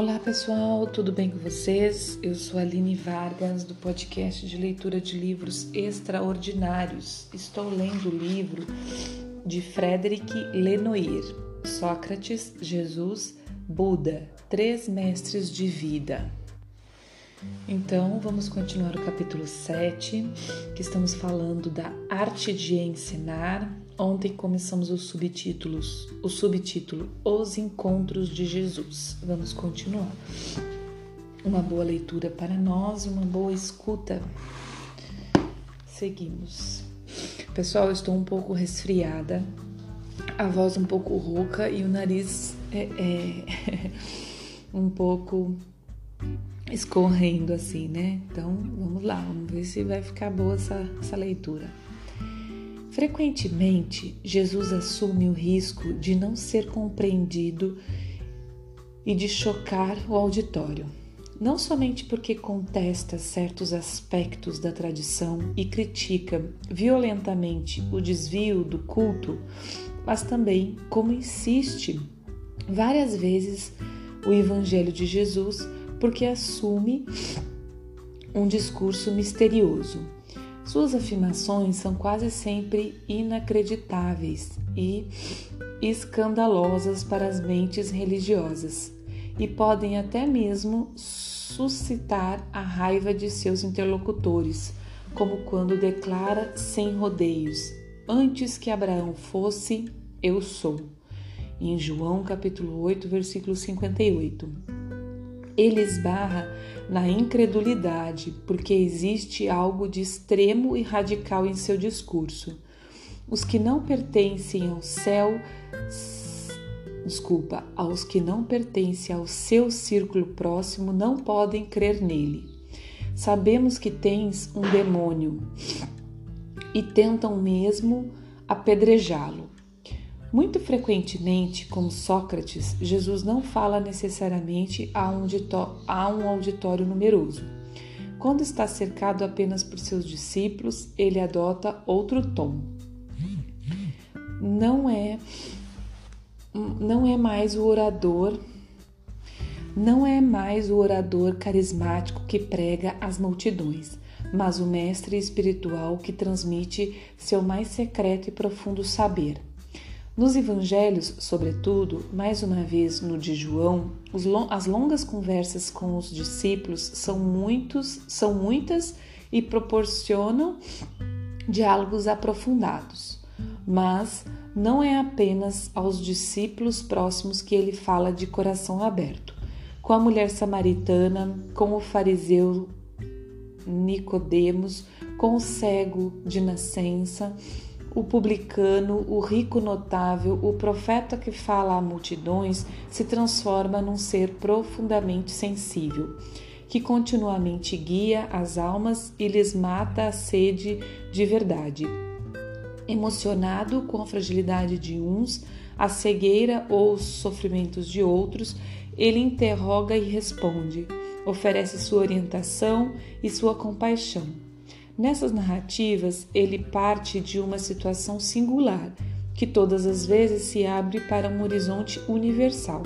Olá pessoal, tudo bem com vocês? Eu sou Aline Vargas do podcast de leitura de livros extraordinários. Estou lendo o livro de Frederic Lenoir, Sócrates, Jesus, Buda, Três Mestres de Vida. Então, vamos continuar o capítulo 7, que estamos falando da arte de ensinar. Ontem começamos os subtítulos, o subtítulo Os Encontros de Jesus. Vamos continuar. Uma boa leitura para nós uma boa escuta. Seguimos. Pessoal, eu estou um pouco resfriada, a voz um pouco rouca e o nariz é, é um pouco escorrendo assim, né? Então vamos lá, vamos ver se vai ficar boa essa, essa leitura. Frequentemente, Jesus assume o risco de não ser compreendido e de chocar o auditório. Não somente porque contesta certos aspectos da tradição e critica violentamente o desvio do culto, mas também como insiste várias vezes o Evangelho de Jesus porque assume um discurso misterioso. Suas afirmações são quase sempre inacreditáveis e escandalosas para as mentes religiosas e podem até mesmo suscitar a raiva de seus interlocutores, como quando declara sem rodeios: Antes que Abraão fosse, eu sou. Em João capítulo 8, versículo 58 ele esbarra na incredulidade, porque existe algo de extremo e radical em seu discurso. Os que não pertencem ao céu, desculpa, aos que não pertencem ao seu círculo próximo não podem crer nele. Sabemos que tens um demônio e tentam mesmo apedrejá-lo. Muito frequentemente, como Sócrates, Jesus não fala necessariamente a um, auditório numeroso. Quando está cercado apenas por seus discípulos, ele adota outro tom. Não é não é mais o orador não é mais o orador carismático que prega às multidões, mas o mestre espiritual que transmite seu mais secreto e profundo saber. Nos evangelhos, sobretudo, mais uma vez no de João, as longas conversas com os discípulos são, muitos, são muitas e proporcionam diálogos aprofundados. Mas não é apenas aos discípulos próximos que ele fala de coração aberto. Com a mulher samaritana, com o fariseu Nicodemos, com o cego de nascença, o publicano, o rico notável, o profeta que fala a multidões se transforma num ser profundamente sensível, que continuamente guia as almas e lhes mata a sede de verdade. Emocionado com a fragilidade de uns, a cegueira ou os sofrimentos de outros, ele interroga e responde, oferece sua orientação e sua compaixão Nessas narrativas, ele parte de uma situação singular, que todas as vezes se abre para um horizonte universal.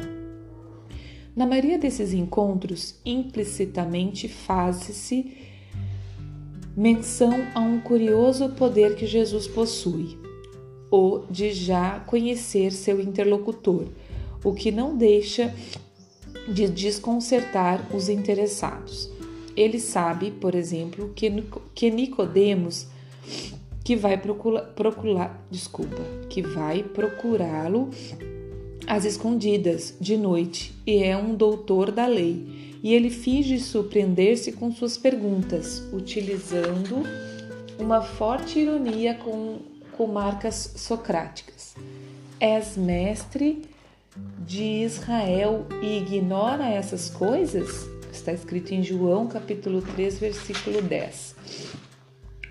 Na maioria desses encontros, implicitamente faz-se menção a um curioso poder que Jesus possui, o de já conhecer seu interlocutor, o que não deixa de desconcertar os interessados. Ele sabe, por exemplo, que, que Nicodemos que vai procurar, desculpa, que vai procurá-lo às escondidas de noite e é um doutor da lei. E ele finge surpreender-se com suas perguntas, utilizando uma forte ironia com, com marcas socráticas. És mestre de Israel e ignora essas coisas? Está escrito em João capítulo 3, versículo 10.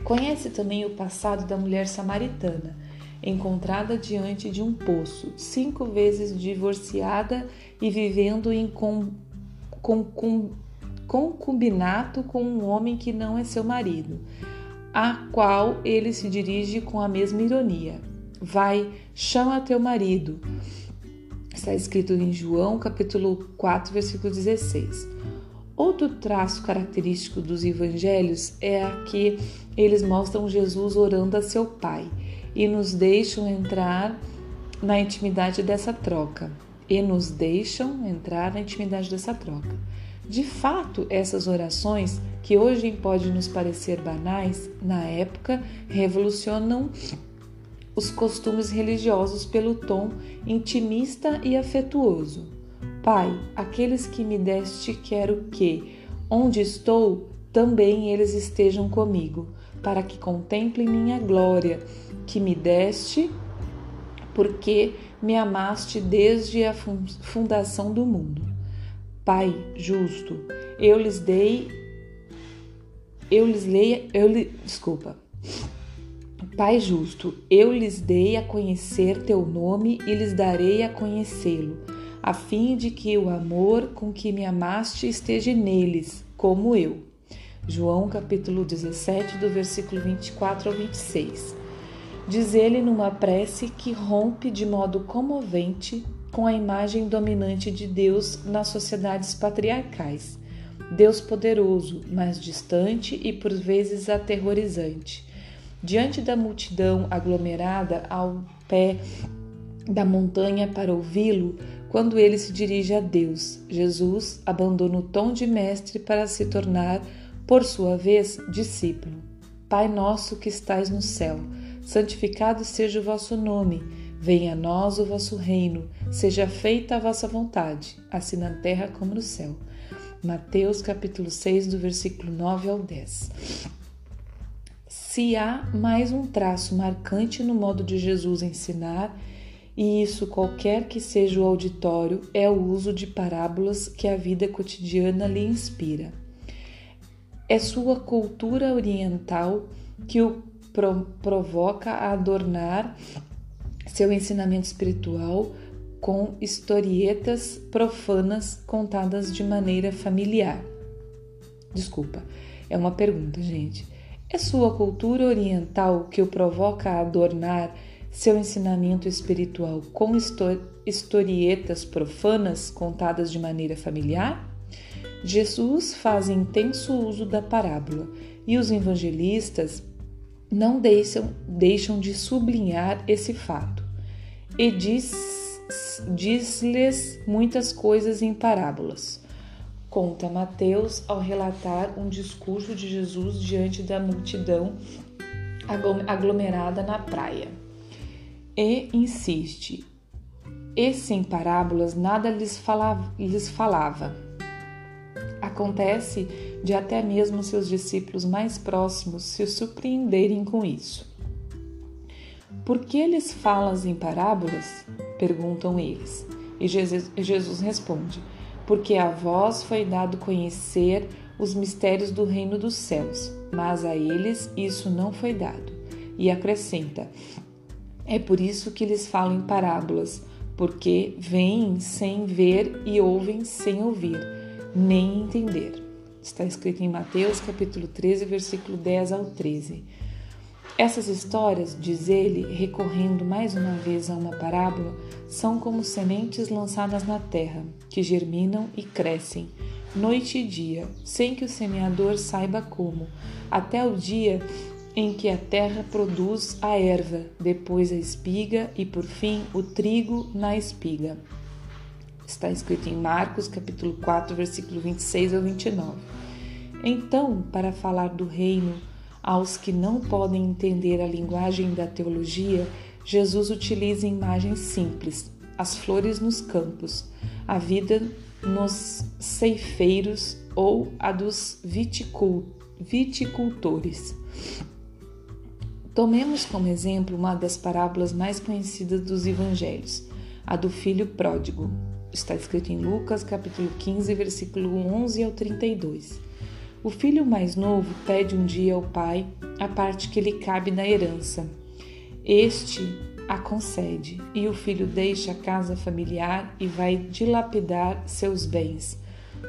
Conhece também o passado da mulher samaritana, encontrada diante de um poço, cinco vezes divorciada e vivendo em com, com, com, concubinato com um homem que não é seu marido, a qual ele se dirige com a mesma ironia. Vai, chama teu marido. Está escrito em João, capítulo 4, versículo 16. Outro traço característico dos evangelhos é a que eles mostram Jesus orando a seu Pai e nos deixam entrar na intimidade dessa troca. E nos deixam entrar na intimidade dessa troca. De fato, essas orações, que hoje podem nos parecer banais, na época revolucionam os costumes religiosos pelo tom intimista e afetuoso. Pai, aqueles que me deste, quero que, onde estou, também eles estejam comigo, para que contemplem minha glória, que me deste, porque me amaste desde a fundação do mundo. Pai justo, eu lhes dei, eu lhes leia, eu lhe, desculpa. Pai justo, eu lhes dei a conhecer teu nome e lhes darei a conhecê-lo, a fim de que o amor com que me amaste esteja neles, como eu. João capítulo 17, do versículo 24 ao 26. Diz ele numa prece que rompe de modo comovente com a imagem dominante de Deus nas sociedades patriarcais. Deus poderoso, mas distante e por vezes aterrorizante diante da multidão aglomerada ao pé da montanha para ouvi-lo, quando ele se dirige a Deus, Jesus abandona o tom de mestre para se tornar, por sua vez, discípulo. Pai nosso que estais no céu, santificado seja o vosso nome, venha a nós o vosso reino, seja feita a vossa vontade, assim na terra como no céu. Mateus capítulo 6, do versículo 9 ao 10. Se há mais um traço marcante no modo de Jesus ensinar, e isso qualquer que seja o auditório, é o uso de parábolas que a vida cotidiana lhe inspira. É sua cultura oriental que o pro provoca a adornar seu ensinamento espiritual com historietas profanas contadas de maneira familiar. Desculpa, é uma pergunta, gente. É sua cultura oriental que o provoca a adornar seu ensinamento espiritual com historietas profanas contadas de maneira familiar? Jesus faz intenso uso da parábola e os evangelistas não deixam, deixam de sublinhar esse fato. E diz-lhes diz muitas coisas em parábolas conta Mateus ao relatar um discurso de Jesus diante da multidão aglomerada na praia. E insiste: e sem parábolas nada lhes falava, lhes falava. Acontece de até mesmo seus discípulos mais próximos se surpreenderem com isso. Por que lhes falas em parábolas? perguntam eles. E Jesus, Jesus responde: porque a vós foi dado conhecer os mistérios do reino dos céus, mas a eles isso não foi dado. E acrescenta: É por isso que lhes falo em parábolas, porque veem sem ver e ouvem sem ouvir, nem entender. Está escrito em Mateus capítulo 13, versículo 10 ao 13. Essas histórias, diz ele, recorrendo mais uma vez a uma parábola, são como sementes lançadas na terra, que germinam e crescem, noite e dia, sem que o semeador saiba como, até o dia em que a terra produz a erva, depois a espiga e por fim o trigo na espiga. Está escrito em Marcos capítulo 4, versículo 26 ao 29. Então, para falar do reino, aos que não podem entender a linguagem da teologia, Jesus utiliza imagens simples, as flores nos campos, a vida nos ceifeiros ou a dos viticultores. Tomemos como exemplo uma das parábolas mais conhecidas dos evangelhos, a do filho pródigo. Está escrito em Lucas, capítulo 15, versículo 11 ao 32. O filho mais novo pede um dia ao pai a parte que lhe cabe na herança. Este a concede, e o filho deixa a casa familiar e vai dilapidar seus bens,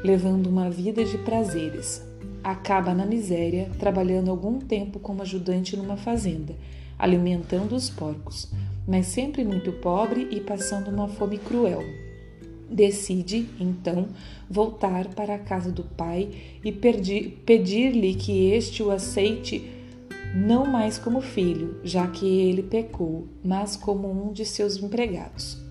levando uma vida de prazeres. Acaba na miséria, trabalhando algum tempo como ajudante numa fazenda, alimentando os porcos, mas sempre muito pobre e passando uma fome cruel. Decide, então, voltar para a casa do pai e pedir-lhe que este o aceite não mais como filho, já que ele pecou, mas como um de seus empregados.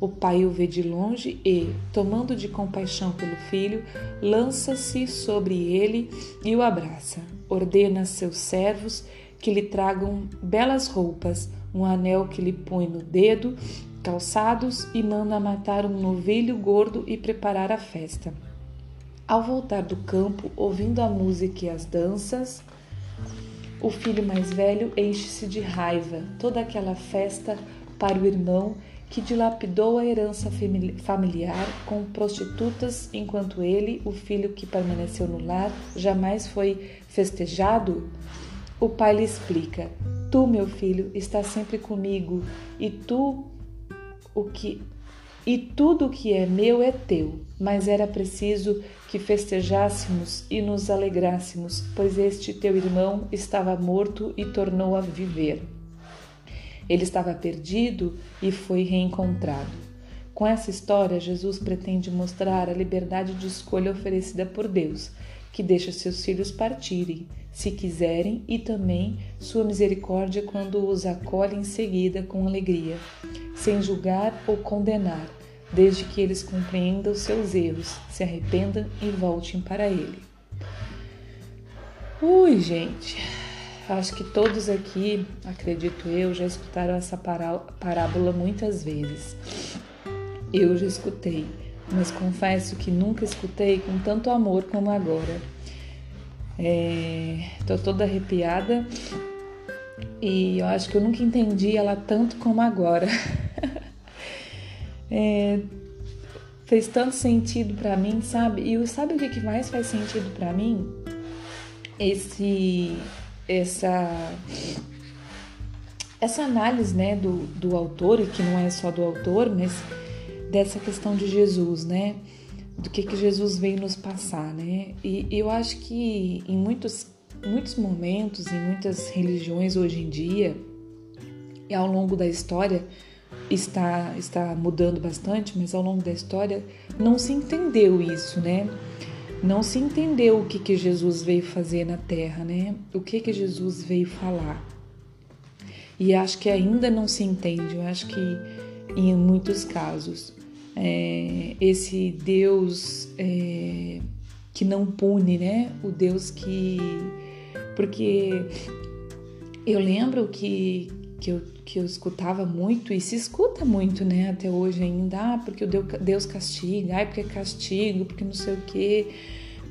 O pai o vê de longe e, tomando de compaixão pelo filho, lança-se sobre ele e o abraça. Ordena a seus servos que lhe tragam belas roupas, um anel que lhe põe no dedo, calçados e manda matar um novilho gordo e preparar a festa. Ao voltar do campo, ouvindo a música e as danças, o filho mais velho enche-se de raiva. Toda aquela festa para o irmão que dilapidou a herança familiar com prostitutas, enquanto ele, o filho que permaneceu no lar, jamais foi festejado? O pai lhe explica: Tu, meu filho, estás sempre comigo, e tu o que e tudo o que é meu é teu. Mas era preciso que festejássemos e nos alegrássemos, pois este teu irmão estava morto e tornou a viver. Ele estava perdido e foi reencontrado. Com essa história, Jesus pretende mostrar a liberdade de escolha oferecida por Deus, que deixa seus filhos partirem, se quiserem, e também sua misericórdia quando os acolhe em seguida com alegria, sem julgar ou condenar, desde que eles compreendam seus erros, se arrependam e voltem para Ele. Ui, gente, acho que todos aqui, acredito eu, já escutaram essa parábola muitas vezes. Eu já escutei, mas confesso que nunca escutei com tanto amor como agora. É, tô toda arrepiada e eu acho que eu nunca entendi ela tanto como agora. é, fez tanto sentido para mim, sabe? E sabe o que mais faz sentido para mim? Esse, essa, essa análise, né, do, do autor e que não é só do autor, mas dessa questão de Jesus, né? Do que que Jesus veio nos passar, né? E eu acho que em muitos muitos momentos, em muitas religiões hoje em dia e ao longo da história, está, está mudando bastante, mas ao longo da história não se entendeu isso, né? Não se entendeu o que, que Jesus veio fazer na Terra, né? O que, que Jesus veio falar. E acho que ainda não se entende, eu acho que em muitos casos. É, esse Deus é, que não pune, né? O Deus que. Porque eu lembro que, que eu, que eu escutava muito e se escuta muito, né, até hoje ainda, ah, porque Deus castiga, ah, porque é castigo, porque não sei o quê,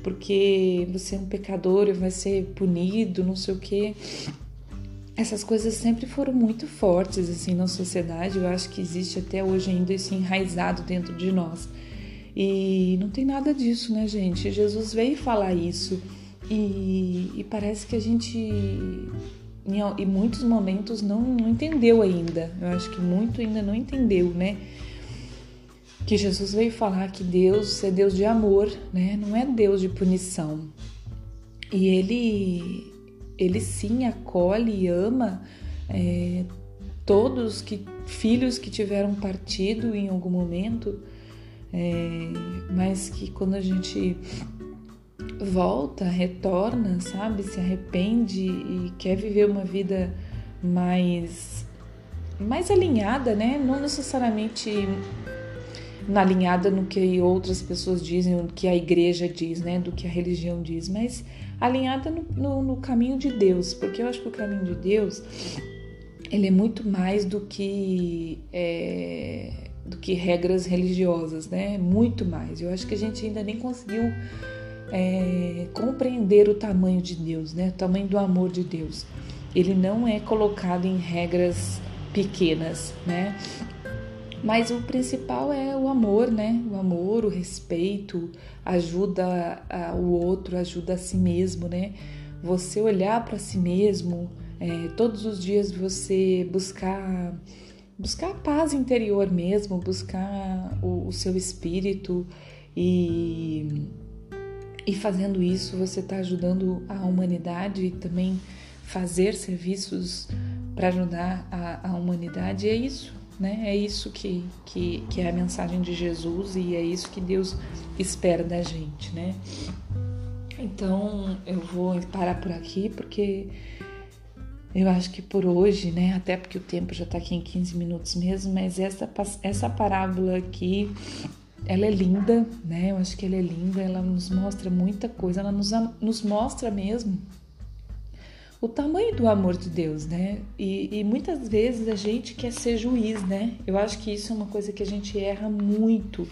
porque você é um pecador e vai ser punido, não sei o quê. Essas coisas sempre foram muito fortes assim na sociedade, eu acho que existe até hoje ainda isso enraizado dentro de nós. E não tem nada disso, né, gente? Jesus veio falar isso e, e parece que a gente em, em muitos momentos não, não entendeu ainda. Eu acho que muito ainda não entendeu, né? Que Jesus veio falar que Deus é Deus de amor, né? Não é Deus de punição. E ele, ele sim acolhe e ama é, todos que filhos que tiveram partido em algum momento, é, mas que quando a gente volta, retorna, sabe? Se arrepende e quer viver uma vida mais mais alinhada, né? Não necessariamente alinhada no que outras pessoas dizem, no que a igreja diz, né? Do que a religião diz, mas alinhada no, no, no caminho de Deus, porque eu acho que o caminho de Deus ele é muito mais do que é, do que regras religiosas, né? Muito mais. Eu acho que a gente ainda nem conseguiu é, compreender o tamanho de Deus, né? O tamanho do amor de Deus. Ele não é colocado em regras pequenas, né? Mas o principal é o amor, né? O amor, o respeito, ajuda o outro, ajuda a si mesmo, né? Você olhar para si mesmo, é, todos os dias você buscar buscar a paz interior mesmo, buscar o, o seu espírito e E fazendo isso, você está ajudando a humanidade e também fazer serviços para ajudar a, a, humanidade. É isso, né? É isso que, que, que é a mensagem de Jesus e é isso que Deus espera da gente, né? Então eu vou parar por aqui porque eu acho que por hoje, né? Até porque o tempo já está aqui em 15 minutos mesmo, mas essa, essa parábola aqui ela é linda, né? Eu acho que ela é linda, ela nos mostra muita coisa, ela nos, nos mostra mesmo o tamanho do amor de Deus, né? E, e, muitas vezes a gente quer ser juiz, né? Eu acho que isso é uma coisa que a gente erra muito.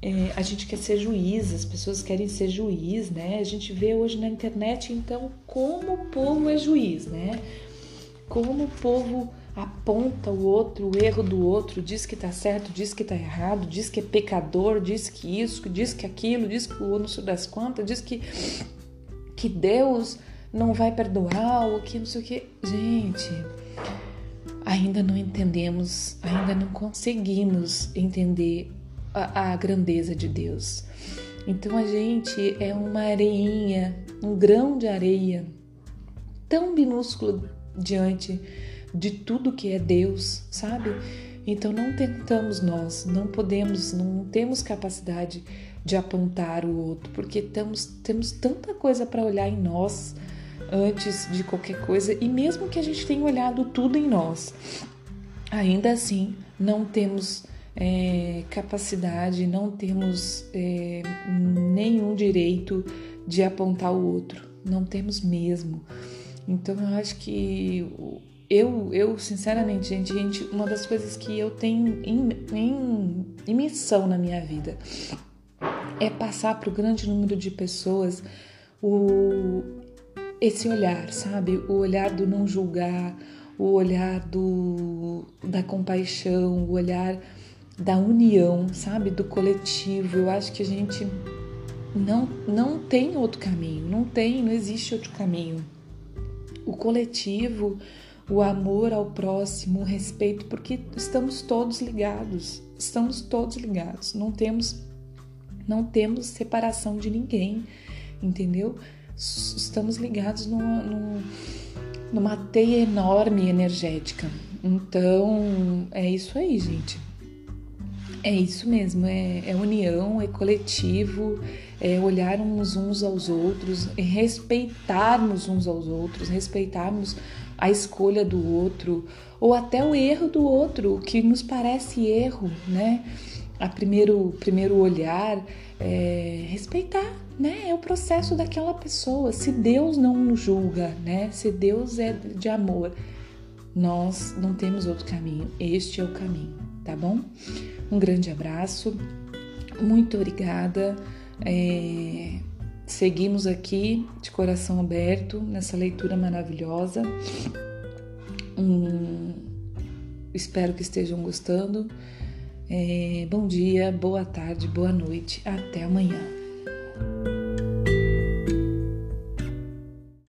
É, a gente quer ser juiz, as pessoas querem ser juiz, né? A gente vê hoje na internet, então, como o povo é juiz, né? Como o povo aponta o outro, o erro do outro, diz que tá certo, diz que tá errado, diz que é pecador, diz que isso, diz que aquilo, diz que o não sei das quantas, diz que, que Deus não vai perdoar, ou que não sei o que. Gente, ainda não entendemos, ainda não conseguimos entender a, a grandeza de Deus. Então a gente é uma areinha, um grão de areia tão minúsculo diante de tudo que é Deus, sabe? Então não tentamos nós, não podemos, não temos capacidade de apontar o outro, porque temos, temos tanta coisa para olhar em nós antes de qualquer coisa, e mesmo que a gente tenha olhado tudo em nós, ainda assim não temos é, capacidade, não temos é, nenhum direito de apontar o outro, não temos mesmo. Então eu acho que eu, eu sinceramente, gente, gente, uma das coisas que eu tenho em, em, em missão na minha vida é passar para o grande número de pessoas o, esse olhar, sabe? O olhar do não julgar, o olhar do, da compaixão, o olhar da união, sabe? Do coletivo. Eu acho que a gente não, não tem outro caminho, não tem, não existe outro caminho. O coletivo o amor ao próximo, o respeito, porque estamos todos ligados, estamos todos ligados, não temos não temos separação de ninguém, entendeu? Estamos ligados numa, numa, teia enorme energética. Então, é isso aí, gente. É isso mesmo, é, é união, é coletivo, é olharmos uns aos outros, é respeitarmos uns aos outros, respeitarmos a escolha do outro ou até o erro do outro, o que nos parece erro, né? A primeiro, primeiro olhar, é, respeitar, né? É o processo daquela pessoa. Se Deus não julga, né? Se Deus é de amor, nós não temos outro caminho. Este é o caminho, tá bom? Um grande abraço, muito obrigada. É, Seguimos aqui de coração aberto nessa leitura maravilhosa. Hum, espero que estejam gostando. É, bom dia, boa tarde, boa noite. Até amanhã.